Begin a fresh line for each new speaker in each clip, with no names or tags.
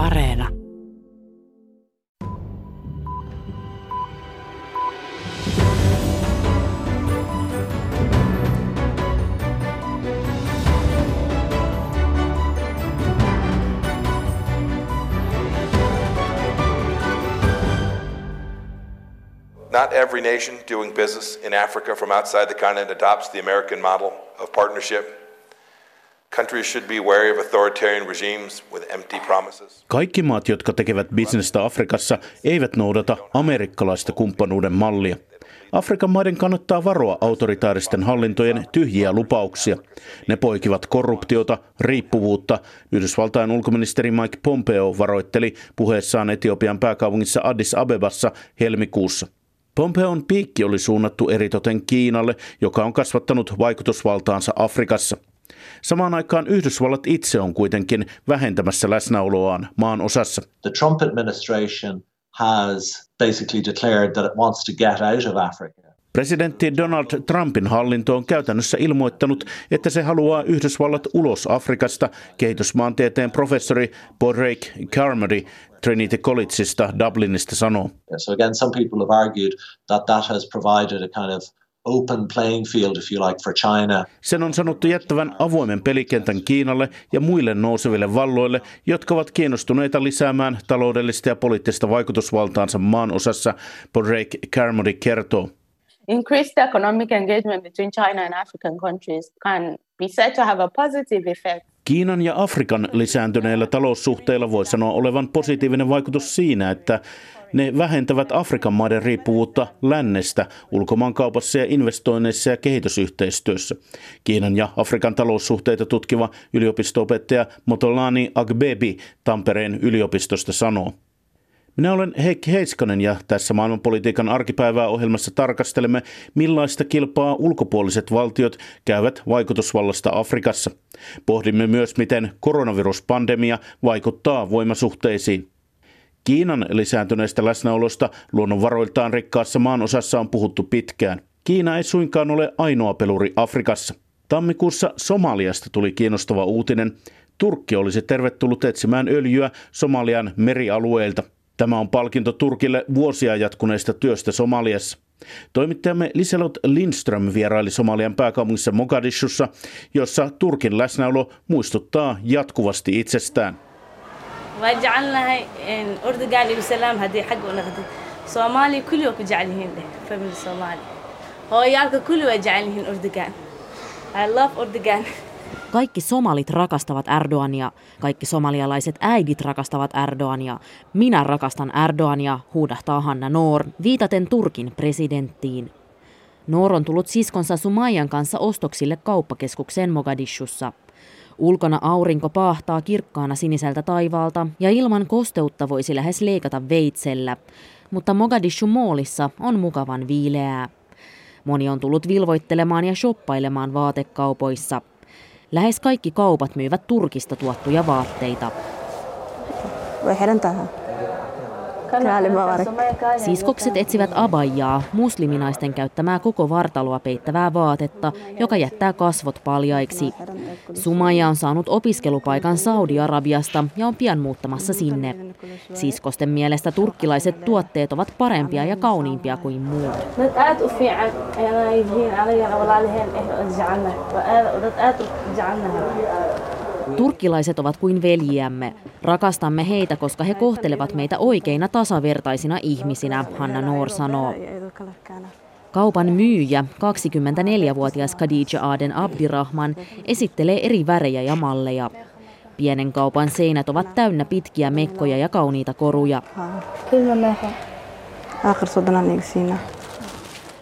Areena.
Not every nation doing business in Africa from outside the continent adopts the American model of partnership.
Kaikki maat, jotka tekevät bisnestä Afrikassa, eivät noudata amerikkalaista kumppanuuden mallia. Afrikan maiden kannattaa varoa autoritaaristen hallintojen tyhjiä lupauksia. Ne poikivat korruptiota, riippuvuutta. Yhdysvaltain ulkoministeri Mike Pompeo varoitteli puheessaan Etiopian pääkaupungissa Addis Abebassa helmikuussa. Pompeon piikki oli suunnattu eritoten Kiinalle, joka on kasvattanut vaikutusvaltaansa Afrikassa. Samaan aikaan Yhdysvallat itse on kuitenkin vähentämässä läsnäoloaan maan osassa.
The Trump administration has basically declared that it wants to get out of Africa.
Presidentti Donald Trumpin hallinto on käytännössä ilmoittanut, että se haluaa Yhdysvallat ulos Afrikasta, kehitysmaantieteen professori Padraig Carmody Trinity Collegeista Dublinista sanoo.
So again, some people have argued that that has provided a kind of open playing field, if you like, for China.
Sen on sanottu jättävän avoimen pelikentän Kiinalle ja muille nouseville valloille, jotka ovat kiinnostuneita lisäämään taloudellista ja poliittista vaikutusvaltaansa maan osassa, Padraig Carmody kertoo.
Increased economic engagement between China and African countries can be said to have a positive effect
Kiinan ja Afrikan lisääntyneillä taloussuhteilla voi sanoa olevan positiivinen vaikutus siinä, että ne vähentävät Afrikan maiden riippuvuutta lännestä ulkomaankaupassa ja investoinneissa ja kehitysyhteistyössä. Kiinan ja Afrikan taloussuhteita tutkiva yliopisto-opettaja Motolani Agbebi Tampereen yliopistosta sanoo. Minä olen Heikki Heiskanen ja tässä maailmanpolitiikan arkipäivää ohjelmassa tarkastelemme, millaista kilpaa ulkopuoliset valtiot käyvät vaikutusvallasta Afrikassa. Pohdimme myös, miten koronaviruspandemia vaikuttaa voimasuhteisiin. Kiinan lisääntyneestä läsnäolosta luonnonvaroiltaan rikkaassa maan osassa on puhuttu pitkään. Kiina ei suinkaan ole ainoa peluri Afrikassa. Tammikuussa Somaliasta tuli kiinnostava uutinen. Turkki olisi tervetullut etsimään öljyä Somalian merialueilta – Tämä on palkinto Turkille vuosia jatkuneesta työstä Somaliassa. Toimittajamme Liselot Lindström vieraili Somalian pääkaupungissa Mogadishussa, jossa Turkin läsnäolo muistuttaa jatkuvasti itsestään.
I love Erdogan. Kaikki somalit rakastavat Erdoania, kaikki somalialaiset äidit rakastavat Erdoania. Minä rakastan Erdoania, huudahtaa Hanna Noor, viitaten Turkin presidenttiin. Noor on tullut siskonsa Sumaijan kanssa ostoksille kauppakeskukseen Mogadishussa. Ulkona aurinko paahtaa kirkkaana siniseltä taivaalta ja ilman kosteutta voisi lähes leikata veitsellä, mutta Mogadishu moolissa on mukavan viileää. Moni on tullut vilvoittelemaan ja shoppailemaan vaatekaupoissa – Lähes kaikki kaupat myyvät Turkista tuottuja vaatteita. Siskokset etsivät abajaa, musliminaisten käyttämää koko vartaloa peittävää vaatetta, joka jättää kasvot paljaiksi. Sumaja on saanut opiskelupaikan Saudi-Arabiasta ja on pian muuttamassa sinne. Siskosten mielestä turkkilaiset tuotteet ovat parempia ja kauniimpia kuin muut. Turkkilaiset ovat kuin veljiämme. Rakastamme heitä, koska he kohtelevat meitä oikeina tasavertaisina ihmisinä, Hanna Noor sanoo. Kaupan myyjä, 24-vuotias Khadija Aden Abdirahman, esittelee eri värejä ja malleja. Pienen kaupan seinät ovat täynnä pitkiä mekkoja ja kauniita koruja.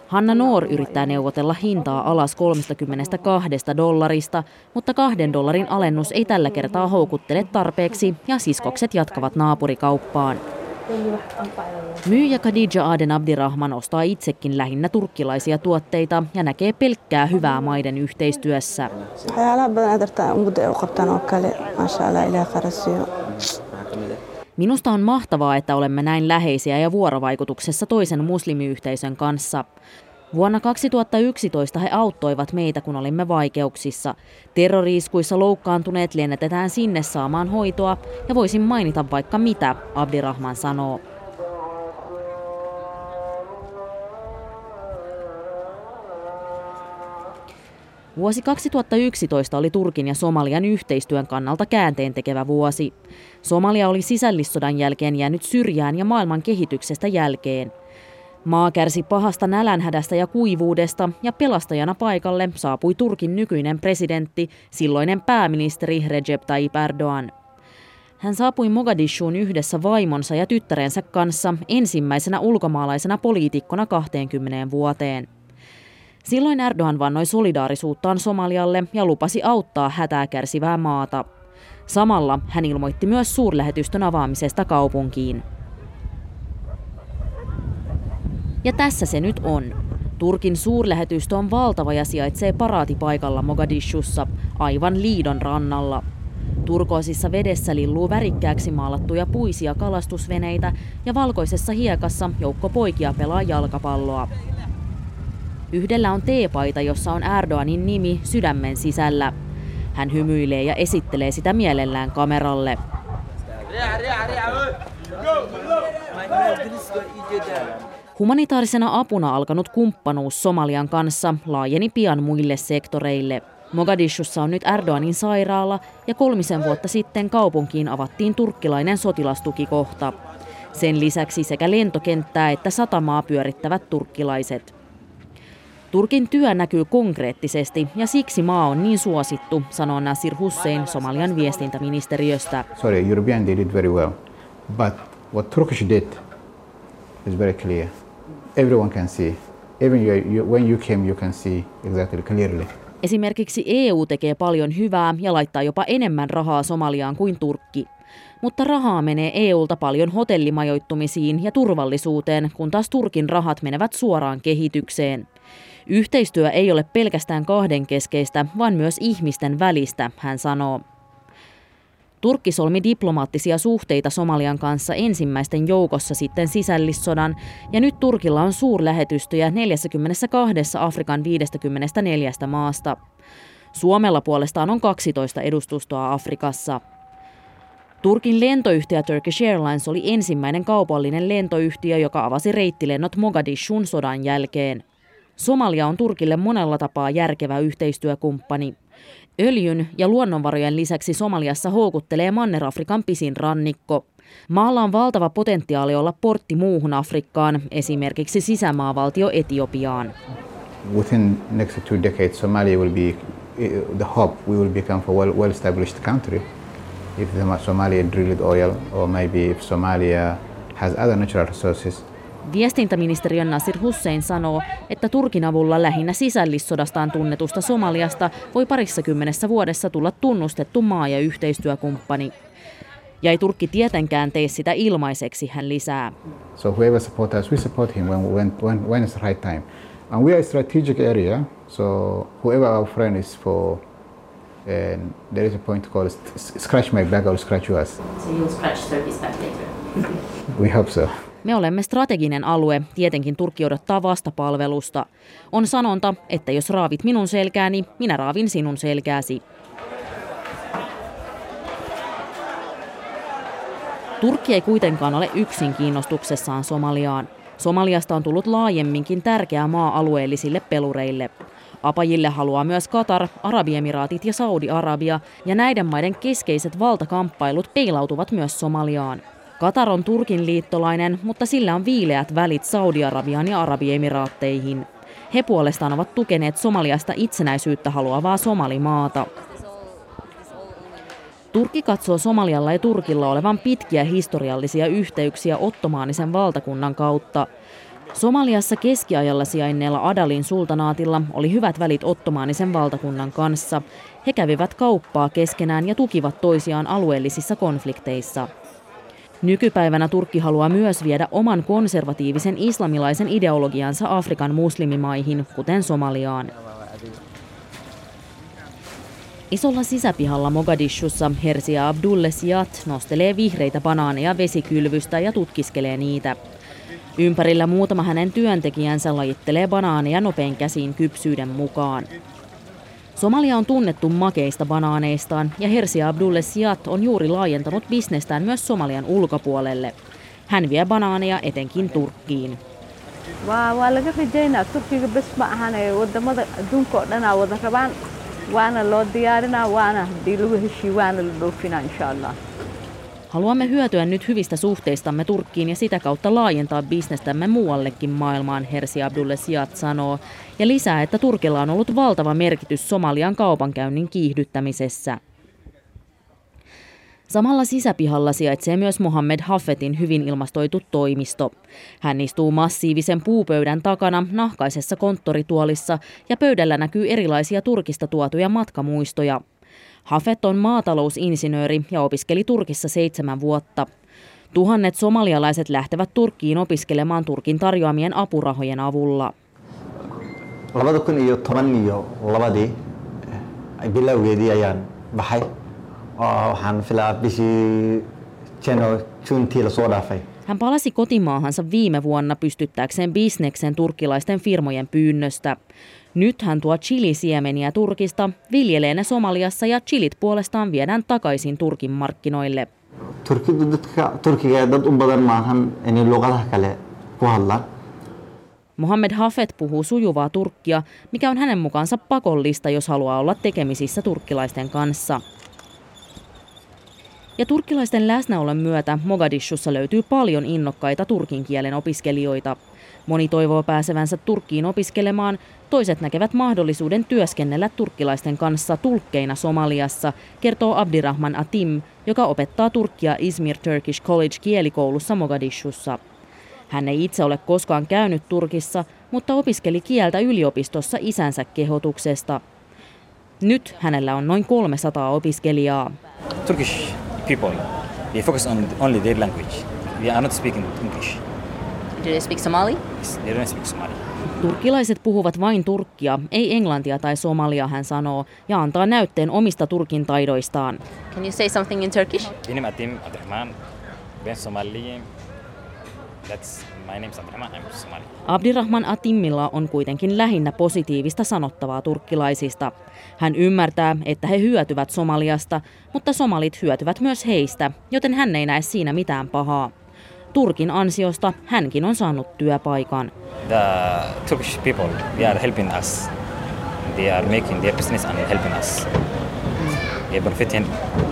Hanna Noor yrittää neuvotella hintaa alas 32 dollarista, mutta kahden dollarin alennus ei tällä kertaa houkuttele tarpeeksi ja siskokset jatkavat naapurikauppaan. Myyjä Khadija Aden Abdirahman ostaa itsekin lähinnä turkkilaisia tuotteita ja näkee pelkkää hyvää maiden yhteistyössä. Minusta on mahtavaa, että olemme näin läheisiä ja vuorovaikutuksessa toisen muslimiyhteisön kanssa. Vuonna 2011 he auttoivat meitä, kun olimme vaikeuksissa. Terroriiskuissa loukkaantuneet lennätetään sinne saamaan hoitoa, ja voisin mainita vaikka mitä, Abdirahman sanoo. Vuosi 2011 oli Turkin ja Somalian yhteistyön kannalta käänteen tekevä vuosi. Somalia oli sisällissodan jälkeen jäänyt syrjään ja maailman kehityksestä jälkeen. Maa kärsi pahasta nälänhädästä ja kuivuudesta ja pelastajana paikalle saapui Turkin nykyinen presidentti, silloinen pääministeri Recep Tayyip Erdogan. Hän saapui Mogadishuun yhdessä vaimonsa ja tyttärensä kanssa ensimmäisenä ulkomaalaisena poliitikkona 20 vuoteen. Silloin Erdogan vannoi solidaarisuuttaan Somalialle ja lupasi auttaa hätää kärsivää maata. Samalla hän ilmoitti myös suurlähetystön avaamisesta kaupunkiin. Ja tässä se nyt on. Turkin suurlähetystö on valtava ja sijaitsee paraatipaikalla Mogadishussa, aivan liidon rannalla. Turkoisissa vedessä lilluu värikkääksi maalattuja puisia kalastusveneitä ja valkoisessa hiekassa joukko poikia pelaa jalkapalloa. Yhdellä on teepaita, jossa on Erdoganin nimi sydämen sisällä. Hän hymyilee ja esittelee sitä mielellään kameralle. Humanitaarisena apuna alkanut kumppanuus Somalian kanssa laajeni pian muille sektoreille. Mogadishussa on nyt Erdoganin sairaala ja kolmisen vuotta sitten kaupunkiin avattiin turkkilainen sotilastukikohta. Sen lisäksi sekä lentokenttää että satamaa pyörittävät turkkilaiset. Turkin työ näkyy konkreettisesti ja siksi maa on niin suosittu, sanoo Nasir Hussein Somalian viestintäministeriöstä.
Sorry, European did it very well, but what Turkish did is very clear. Everyone can see. Even you, you, when you came, you can see exactly clearly.
Esimerkiksi EU tekee paljon hyvää ja laittaa jopa enemmän rahaa Somaliaan kuin Turkki. Mutta rahaa menee EUlta paljon hotellimajoittumisiin ja turvallisuuteen, kun taas Turkin rahat menevät suoraan kehitykseen. Yhteistyö ei ole pelkästään kahdenkeskeistä, vaan myös ihmisten välistä, hän sanoo. Turkki solmi diplomaattisia suhteita Somalian kanssa ensimmäisten joukossa sitten sisällissodan, ja nyt Turkilla on suurlähetystöjä 42 Afrikan 54 maasta. Suomella puolestaan on 12 edustustoa Afrikassa. Turkin lentoyhtiö Turkish Airlines oli ensimmäinen kaupallinen lentoyhtiö, joka avasi reittilennot Mogadishun sodan jälkeen. Somalia on Turkille monella tapaa järkevä yhteistyökumppani. Öljyn ja luonnonvarojen lisäksi Somaliassa houkuttelee Manner-Afrikan pisin rannikko. Maalla on valtava potentiaali olla portti muuhun Afrikkaan, esimerkiksi sisämaavaltio Etiopiaan.
Within next two decades, Somalia will be the hub. We will become a well, well-established country. If Somalia drilled oil, or maybe if Somalia has other natural resources,
Viestintäministeriön Nasir Hussein sanoo, että Turkin avulla lähinnä sisällissodastaan tunnetusta Somaliasta voi parissa kymmenessä vuodessa tulla tunnustettu maa- ja yhteistyökumppani. Ja ei Turkki tietenkään tee sitä ilmaiseksi, hän lisää.
So whoever support us, we support him when, when, when, when it's the right time. And we are a strategic area, so whoever our friend is for, and there is a point called scratch my back or scratch yours.
So you'll scratch Turkey's back later.
we hope so.
Me olemme strateginen alue, tietenkin Turkki odottaa vastapalvelusta. On sanonta, että jos raavit minun selkääni, minä raavin sinun selkääsi. Turkki ei kuitenkaan ole yksin kiinnostuksessaan Somaliaan. Somaliasta on tullut laajemminkin tärkeä maa alueellisille pelureille. Apajille haluaa myös Katar, Arabiemiraatit ja Saudi-Arabia, ja näiden maiden keskeiset valtakamppailut peilautuvat myös Somaliaan. Katar on Turkin liittolainen, mutta sillä on viileät välit Saudi-Arabiaan ja Arabiemiraatteihin. He puolestaan ovat tukeneet Somaliasta itsenäisyyttä haluavaa Somalimaata. Turkki katsoo Somalialla ja Turkilla olevan pitkiä historiallisia yhteyksiä ottomaanisen valtakunnan kautta. Somaliassa keskiajalla sijainneella Adalin sultanaatilla oli hyvät välit ottomaanisen valtakunnan kanssa. He kävivät kauppaa keskenään ja tukivat toisiaan alueellisissa konflikteissa. Nykypäivänä Turkki haluaa myös viedä oman konservatiivisen islamilaisen ideologiansa Afrikan muslimimaihin, kuten Somaliaan. Isolla sisäpihalla Mogadishussa Hersia Abdulle Siat nostelee vihreitä banaaneja vesikylvystä ja tutkiskelee niitä. Ympärillä muutama hänen työntekijänsä lajittelee banaaneja nopein käsiin kypsyyden mukaan. Somalia on tunnettu makeista banaaneistaan ja Hersi Abdulle Siat on juuri laajentanut bisnestään myös Somalian ulkopuolelle. Hän vie banaaneja etenkin Turkkiin.
waa
Haluamme hyötyä nyt hyvistä suhteistamme Turkkiin ja sitä kautta laajentaa bisnestämme muuallekin maailmaan, Hersi Abdulle Siat sanoo, ja lisää, että Turkilla on ollut valtava merkitys Somalian kaupankäynnin kiihdyttämisessä. Samalla sisäpihalla sijaitsee myös Mohammed Hafetin hyvin ilmastoitu toimisto. Hän istuu massiivisen puupöydän takana nahkaisessa konttorituolissa ja pöydällä näkyy erilaisia Turkista tuotuja matkamuistoja. Hafet on maatalousinsinööri ja opiskeli Turkissa seitsemän vuotta. Tuhannet somalialaiset lähtevät Turkkiin opiskelemaan Turkin tarjoamien apurahojen avulla.
bilowgeedii ayaan baxay waxaan filaa bishii lasoo dhaafay
Hän palasi kotimaahansa viime vuonna pystyttääkseen bisneksen turkkilaisten firmojen pyynnöstä. Nyt hän tuo chilisiemeniä Turkista, viljelee ne Somaliassa ja chilit puolestaan viedään takaisin Turkin markkinoille.
ku hadlaan
Mohammed Hafet puhuu sujuvaa turkkia, mikä on hänen mukaansa pakollista, jos haluaa olla tekemisissä turkkilaisten kanssa. Ja turkkilaisten läsnäolon myötä Mogadishussa löytyy paljon innokkaita turkin kielen opiskelijoita. Moni toivoo pääsevänsä Turkkiin opiskelemaan, toiset näkevät mahdollisuuden työskennellä turkkilaisten kanssa tulkkeina Somaliassa, kertoo Abdirahman Atim, joka opettaa turkkia Izmir Turkish College kielikoulussa Mogadishussa. Hän ei itse ole koskaan käynyt Turkissa, mutta opiskeli kieltä yliopistossa isänsä kehotuksesta. Nyt hänellä on noin 300 opiskelijaa.
Turkish people, they focus on only their language. We are not speaking English.
Do they speak Somali?
Yes, They don't speak Somali.
Turkkilaiset puhuvat vain turkkia, ei englantia tai somalia, hän sanoo, ja antaa näytteen omista turkin taidoistaan.
Can you say something in Turkish?
Benim adim Abdurrahman, ben Somali. That's my name is Abdurrahman, I'm Somali.
Abdirahman Atimmilla on kuitenkin lähinnä positiivista sanottavaa turkkilaisista. Hän ymmärtää, että he hyötyvät Somaliasta, mutta somalit hyötyvät myös heistä, joten hän ei näe siinä mitään pahaa. Turkin ansiosta hänkin on saanut työpaikan.
The Turkish people, they are helping us. They are making their business and helping us. They benefiting,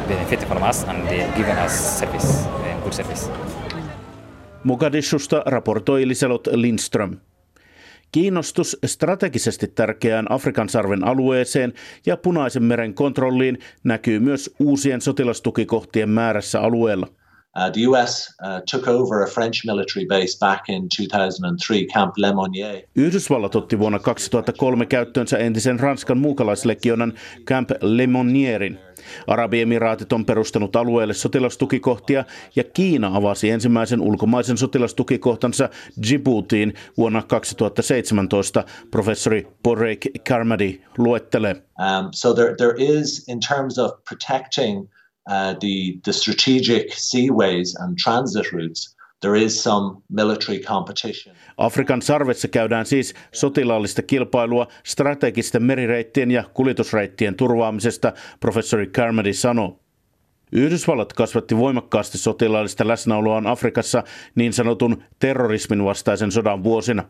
benefit from us and they giving us service, uh, good service.
Mogadishusta raportoi Liselot Lindström. Kiinnostus strategisesti tärkeään Afrikan sarven alueeseen ja Punaisen meren kontrolliin näkyy myös uusien sotilastukikohtien määrässä alueella.
Uh, the US uh, took over a French military base back in 2003, Camp Lemonnier.
Yhdysvallat otti vuonna 2003 käyttöönsä entisen Ranskan muukalaislegionan Camp Lemonnierin. Arabiemiraatit on perustanut alueelle sotilastukikohtia ja Kiina avasi ensimmäisen ulkomaisen sotilastukikohtansa Djiboutiin vuonna 2017, professori Porek Karmadi luettelee.
Um, so there, there is, in terms of protecting uh, the, the strategic seaways and transit routes, there is some military competition.
Afrikan sarvessa käydään siis sotilaallista kilpailua strategisten merireittien ja kuljetusreittien turvaamisesta, professori Carmody sanoo. Yhdysvallat kasvatti voimakkaasti sotilaallista läsnäoloaan Afrikassa niin sanotun terrorismin vastaisen sodan vuosina.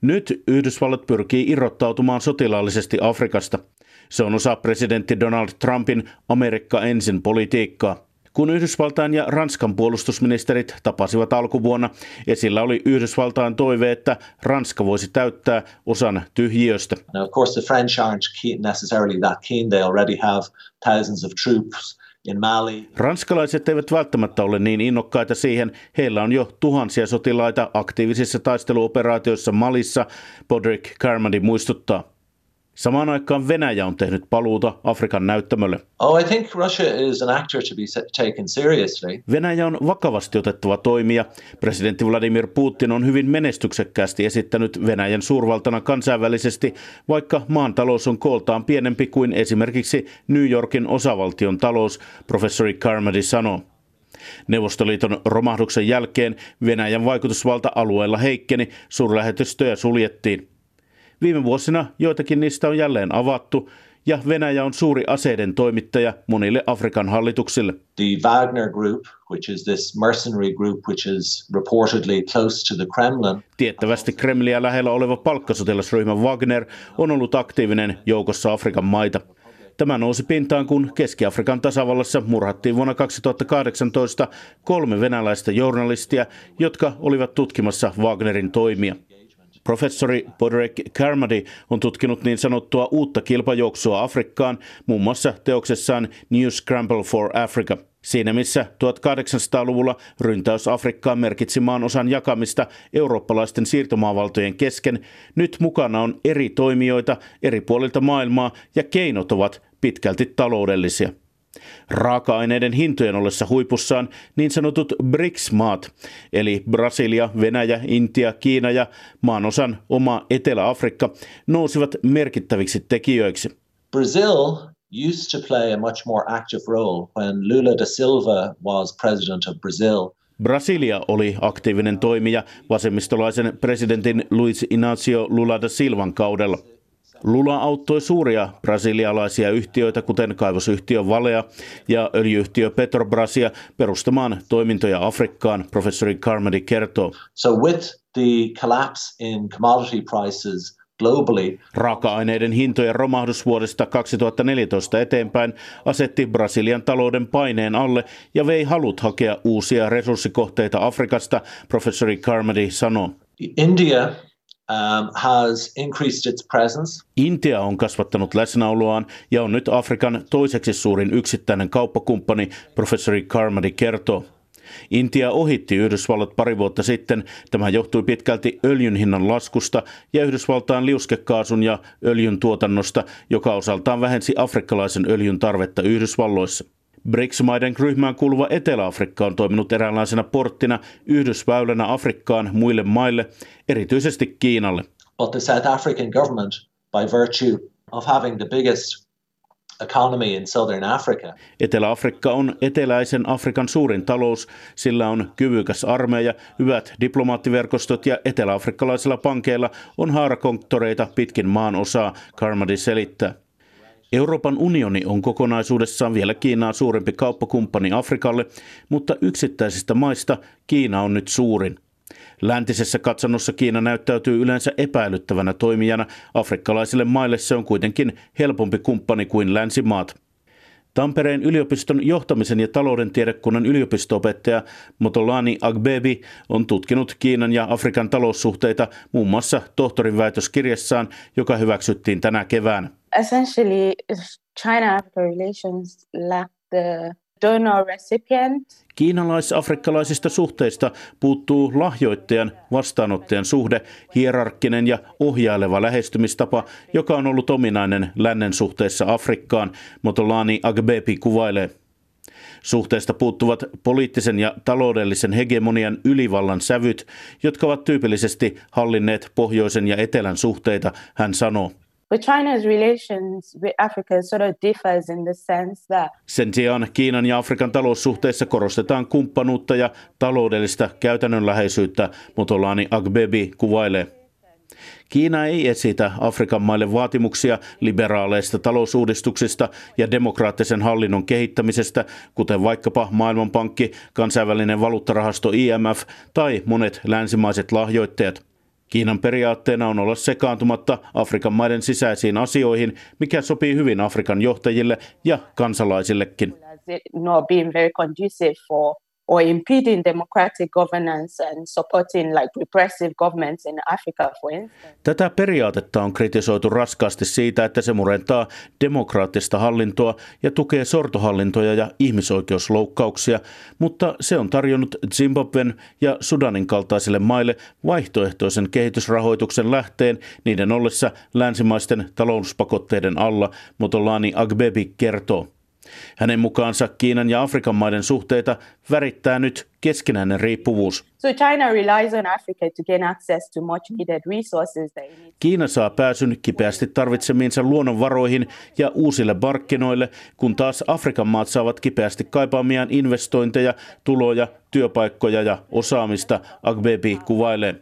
Nyt Yhdysvallat pyrkii irrottautumaan sotilaallisesti Afrikasta. Se on osa presidentti Donald Trumpin Amerikka ensin politiikkaa. Kun Yhdysvaltain ja Ranskan puolustusministerit tapasivat alkuvuonna, esillä oli Yhdysvaltain toive, että Ranska voisi täyttää osan tyhjiöstä.
Now, of course, the French aren't necessarily that keen. They already have thousands of troops.
Ranskalaiset eivät välttämättä ole niin innokkaita siihen. Heillä on jo tuhansia sotilaita aktiivisissa taisteluoperaatioissa Malissa, Podrick Carmody muistuttaa. Samaan aikaan Venäjä on tehnyt paluuta Afrikan näyttämölle.
Oh, I think Russia is an actor to be taken seriously.
Venäjä on vakavasti otettava toimija. Presidentti Vladimir Putin on hyvin menestyksekkäästi esittänyt Venäjän suurvaltana kansainvälisesti, vaikka maan talous on kooltaan pienempi kuin esimerkiksi New Yorkin osavaltion talous, professori Carmody sanoo. Neuvostoliiton romahduksen jälkeen Venäjän vaikutusvalta alueella heikkeni, suurlähetystöjä suljettiin. Viime vuosina joitakin niistä on jälleen avattu ja Venäjä on suuri aseiden toimittaja monille Afrikan hallituksille.
The Wagner Group, which is this mercenary group which is reportedly close to the Kremlin.
Tiettävästi Kremliä lähellä oleva palkkasotilasryhmä Wagner on ollut aktiivinen joukossa Afrikan maita. Tämä nousi pintaan, kun Keski-Afrikan tasavallassa murhattiin vuonna 2018 kolme venäläistä journalistia, jotka olivat tutkimassa Wagnerin toimia. Professori Podrek Karmady on tutkinut niin sanottua uutta kilpajuoksua Afrikkaan, muun muassa teoksessaan New Scramble for Africa. Siinä missä 1800-luvulla ryntäys Afrikkaan merkitsi maan osan jakamista eurooppalaisten siirtomaavaltojen kesken, nyt mukana on eri toimijoita eri puolilta maailmaa ja keinot ovat pitkälti taloudellisia. Raaka-aineiden hintojen ollessa huipussaan niin sanotut BRICS-maat, eli Brasilia, Venäjä, Intia, Kiina ja maanosan oma Etelä-Afrikka, nousivat merkittäviksi tekijöiksi.
Brazil used to play a much more active role when Lula da Silva was president of Brazil.
Brasilia oli aktiivinen toimija vasemmistolaisen presidentin Luiz Inácio Lula da Silvan kaudella. Lula auttoi suuria brasilialaisia yhtiöitä, kuten kaivosyhtiö Valea ja öljyyhtiö Petrobrasia, perustamaan toimintoja Afrikkaan, professori Carmody kertoo.
So with the collapse in commodity prices
Raaka-aineiden hintojen romahdus vuodesta 2014 eteenpäin asetti Brasilian talouden paineen alle ja vei halut hakea uusia resurssikohteita Afrikasta, professori Carmody sanoo.
India has increased its presence.
Intia on kasvattanut läsnäoloaan ja on nyt Afrikan toiseksi suurin yksittäinen kauppakumppani, professori Carmody kertoo. Intia ohitti Yhdysvallat pari vuotta sitten. Tämä johtui pitkälti öljyn hinnan laskusta ja Yhdysvaltain liuskekaasun ja öljyn tuotannosta, joka osaltaan vähensi afrikkalaisen öljyn tarvetta Yhdysvalloissa. BRICS-maiden ryhmään kuuluva Etelä-Afrikka on toiminut eräänlaisena porttina Yhdysväylänä Afrikkaan muille maille, erityisesti Kiinalle.
But the South African government, by virtue of having the biggest economy in southern Africa.
Etelä-Afrikka on eteläisen Afrikan suurin talous, sillä on kyvykäs armeija, hyvät diplomaattiverkostot ja eteläafrikkalaisilla pankeilla on haarakonttoreita pitkin maan osaa, Carmody selittää. Euroopan unioni on kokonaisuudessaan vielä Kiinaa suurempi kauppakumppani Afrikalle, mutta yksittäisistä maista Kiina on nyt suurin. Läntisessä katsannossa Kiina näyttäytyy yleensä epäilyttävänä toimijana. Afrikkalaisille maille se on kuitenkin helpompi kumppani kuin länsimaat. Tampereen yliopiston johtamisen ja talouden tiedekunnan yliopisto-opettaja Motolani Agbebi on tutkinut Kiinan ja Afrikan taloussuhteita muun muassa tohtorin väitöskirjassaan, joka hyväksyttiin tänä keväänä.
Essentially, China-Africa relations lack the donor-recipient
Kiinalais-afrikkalaisista suhteista puuttuu lahjoittajan vastaanottajan suhde, hierarkkinen ja ohjaileva lähestymistapa, joka on ollut ominainen lännen suhteessa Afrikkaan, Motolani Agbepi kuvailee. Suhteesta puuttuvat poliittisen ja taloudellisen hegemonian ylivallan sävyt, jotka ovat tyypillisesti hallinneet pohjoisen ja etelän suhteita, hän sanoo.
But China's relations with Africa sort of differs in the sense that
Sen sijaan Kiinan ja Afrikan taloussuhteissa korostetaan kumppanuutta ja taloudellista käytännönläheisyyttä, Motolani Agbebi kuvailee. Kiina ei esitä Afrikan maille vaatimuksia liberaaleista talousuudistuksista ja demokraattisen hallinnon kehittämisestä, kuten vaikkapa Maailmanpankki, kansainvälinen valuuttarahasto IMF tai monet länsimaiset lahjoittajat – Kiinan periaatteena on olla sekaantumatta Afrikan maiden sisäisiin asioihin, mikä sopii hyvin Afrikan johtajille ja kansalaisillekin.
not or impeding democratic governance and supporting like repressive governments in Africa, for instance.
Tätä periaatetta on kritisoitu raskaasti siitä, että se murentaa demokraattista hallintoa ja tukee sortohallintoja ja ihmisoikeusloukkauksia, mutta se on tarjonnut Zimbabwen ja Sudanin kaltaisille maille vaihtoehtoisen kehitysrahoituksen lähteen niiden ollessa länsimaisten talouspakotteiden alla, Motolani Agbebi kertoo. Hänen mukaansa Kiinan ja Afrikan maiden suhteita värittää nyt keskinäinen riippuvuus.
So China relies on Africa to gain access to much needed resources that
Kiina saa pääsyn kipeästi tarvitsemiinsa luonnonvaroihin ja uusille markkinoille, kun taas Afrikan maat saavat kipeästi kaipaamiaan investointeja, tuloja, työpaikkoja ja osaamista, Agbebi kuvailee.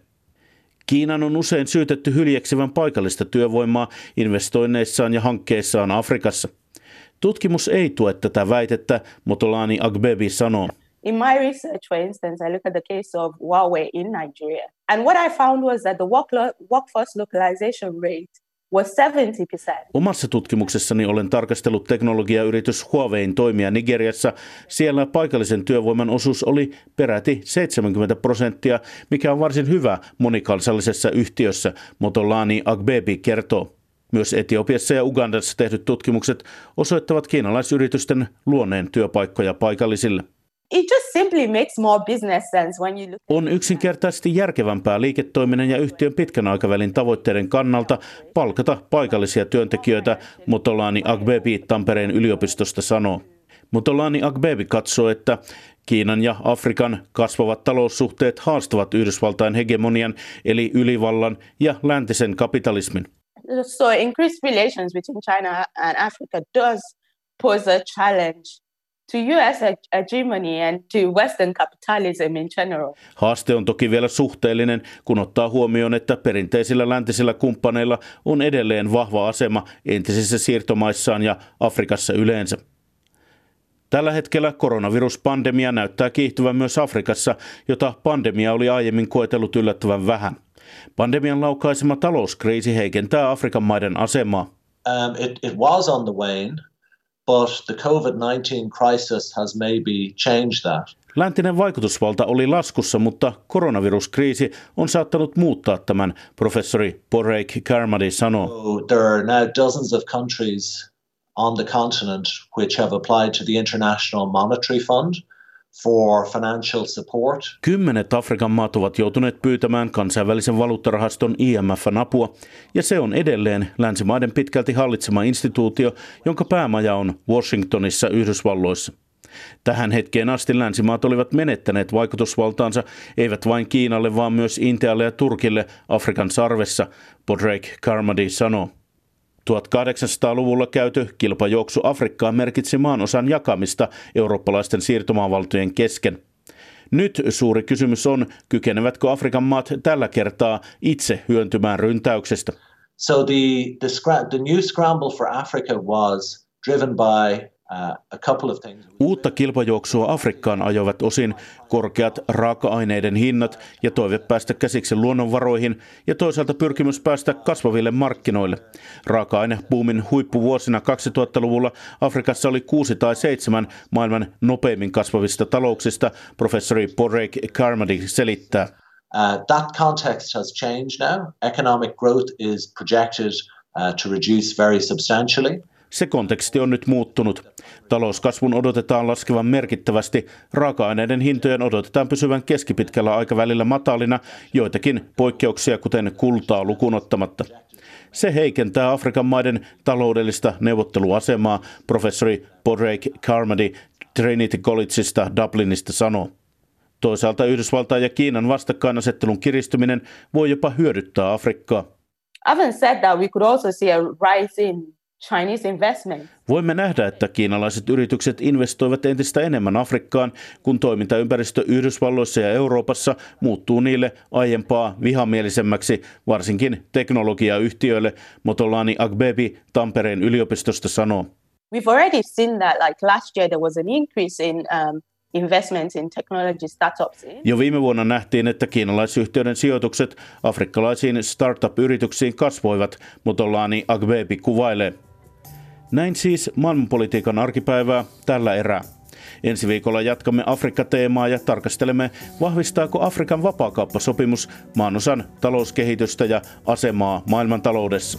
Kiinan on usein syytetty hyljeksivän paikallista työvoimaa investoinneissaan ja hankkeissaan Afrikassa. Tutkimus ei tue tätä väitettä, Motolani Agbebi sanoo.
In my research, for instance, I look at the case of Huawei in Nigeria. And what I found was that the workforce localization rate was 70%.
Omassa tutkimuksessani olen tarkastellut teknologiayritys Huawein toimia Nigeriassa. Siellä paikallisen työvoiman osuus oli peräti 70 prosenttia, mikä on varsin hyvä monikansallisessa yhtiössä, Motolani Agbebi kertoo. Myös Etiopiassa ja Ugandassa tehdyt tutkimukset osoittavat kiinalaisyritysten luoneen työpaikkoja paikallisille.
It just simply makes more business sense when you look
On yksinkertaisesti järkevämpää liiketoiminnan ja yhtiön pitkän aikavälin tavoitteiden kannalta palkata paikallisia työntekijöitä, Motolani Agbebi Tampereen yliopistosta sanoo. Motolani Agbebi katsoo, että Kiinan ja Afrikan kasvavat taloussuhteet haastavat Yhdysvaltain hegemonian eli ylivallan ja läntisen kapitalismin.
So increased relations between China and Africa does pose a challenge to US hegemony and to Western capitalism in general.
Haaste on toki vielä suhteellinen, kun ottaa huomioon, että perinteisillä läntisillä kumppaneilla on edelleen vahva asema entisissä siirtomaissaan ja Afrikassa yleensä. Tällä hetkellä koronaviruspandemia näyttää kiihtyvän myös Afrikassa, jota pandemia oli aiemmin koetellut yllättävän vähän. Pandemian laukaisema talouskriisi heikentää Afrikan maiden asemaa.
Um, it, it was on the wane, but the COVID 19 crisis has maybe changed that.
Läntinen vaikutusvalta oli laskussa, mutta koronaviruskriisi on saattanut muuttaa tämän, professori Poreik Karmadi sanoo.
So there are now dozens of countries on the continent which have applied to the International Monetary Fund
Kymmenet Afrikan maat ovat joutuneet pyytämään kansainvälisen valuuttarahaston IMFn apua, ja se on edelleen länsimaiden pitkälti hallitsema instituutio, jonka päämaja on Washingtonissa Yhdysvalloissa. Tähän hetkeen asti länsimaat olivat menettäneet vaikutusvaltaansa eivät vain Kiinalle, vaan myös Intialle ja Turkille Afrikan sarvessa, Podrek Karmadi sanoo. 1800-luvulla käyty kilpajuoksu Afrikkaan merkitsi maanosan jakamista eurooppalaisten siirtomaavaltojen kesken. Nyt suuri kysymys on, kykenevätkö Afrikan maat tällä kertaa itse hyöntymään ryntäyksestä.
So the, the, the new scramble for Africa was driven by
Uutta kilpajuoksua Afrikkaan ajoivat osin korkeat raaka-aineiden hinnat ja toive päästä käsiksi luonnonvaroihin ja toisaalta pyrkimys päästä kasvaville markkinoille. Raaka-ainebuumin huippuvuosina 2000-luvulla Afrikassa oli kuusi tai seitsemän maailman nopeimmin kasvavista talouksista, professori Porek Karmadi selittää.
Uh, that context has changed now. Economic growth is projected uh, to reduce very substantially.
Se konteksti on nyt muuttunut. Talouskasvun odotetaan laskevan merkittävästi, raaka-aineiden hintojen odotetaan pysyvän keskipitkällä aikavälillä matalina, joitakin poikkeuksia kuten kultaa lukunottamatta. Se heikentää Afrikan maiden taloudellista neuvotteluasemaa, professori Podreik Carmody Trinity Collegeista Dublinista sanoo. Toisaalta Yhdysvaltain ja Kiinan vastakkainasettelun kiristyminen voi jopa hyödyttää Afrikkaa.
Said that, we could also see a Chinese.
Voimme nähdä, että kiinalaiset yritykset investoivat entistä enemmän Afrikkaan, kun toimintaympäristö Yhdysvalloissa ja Euroopassa muuttuu niille aiempaa vihamielisemmäksi, varsinkin teknologiayhtiöille, Motolani Agbebi Tampereen yliopistosta sanoo.
We've already seen that, like last year there was an increase in um, investments in technology startups.
Jo viime vuonna nähtiin, että kiinalaisyhtiöiden sijoitukset afrikkalaisiin startup-yrityksiin kasvoivat, Motolani Agbebi kuvailee. Näin siis maailmanpolitiikan arkipäivää tällä erää. Ensi viikolla jatkamme Afrikka-teemaa ja tarkastelemme, vahvistaako Afrikan vapaakauppasopimus maanosan talouskehitystä ja asemaa maailmantaloudessa.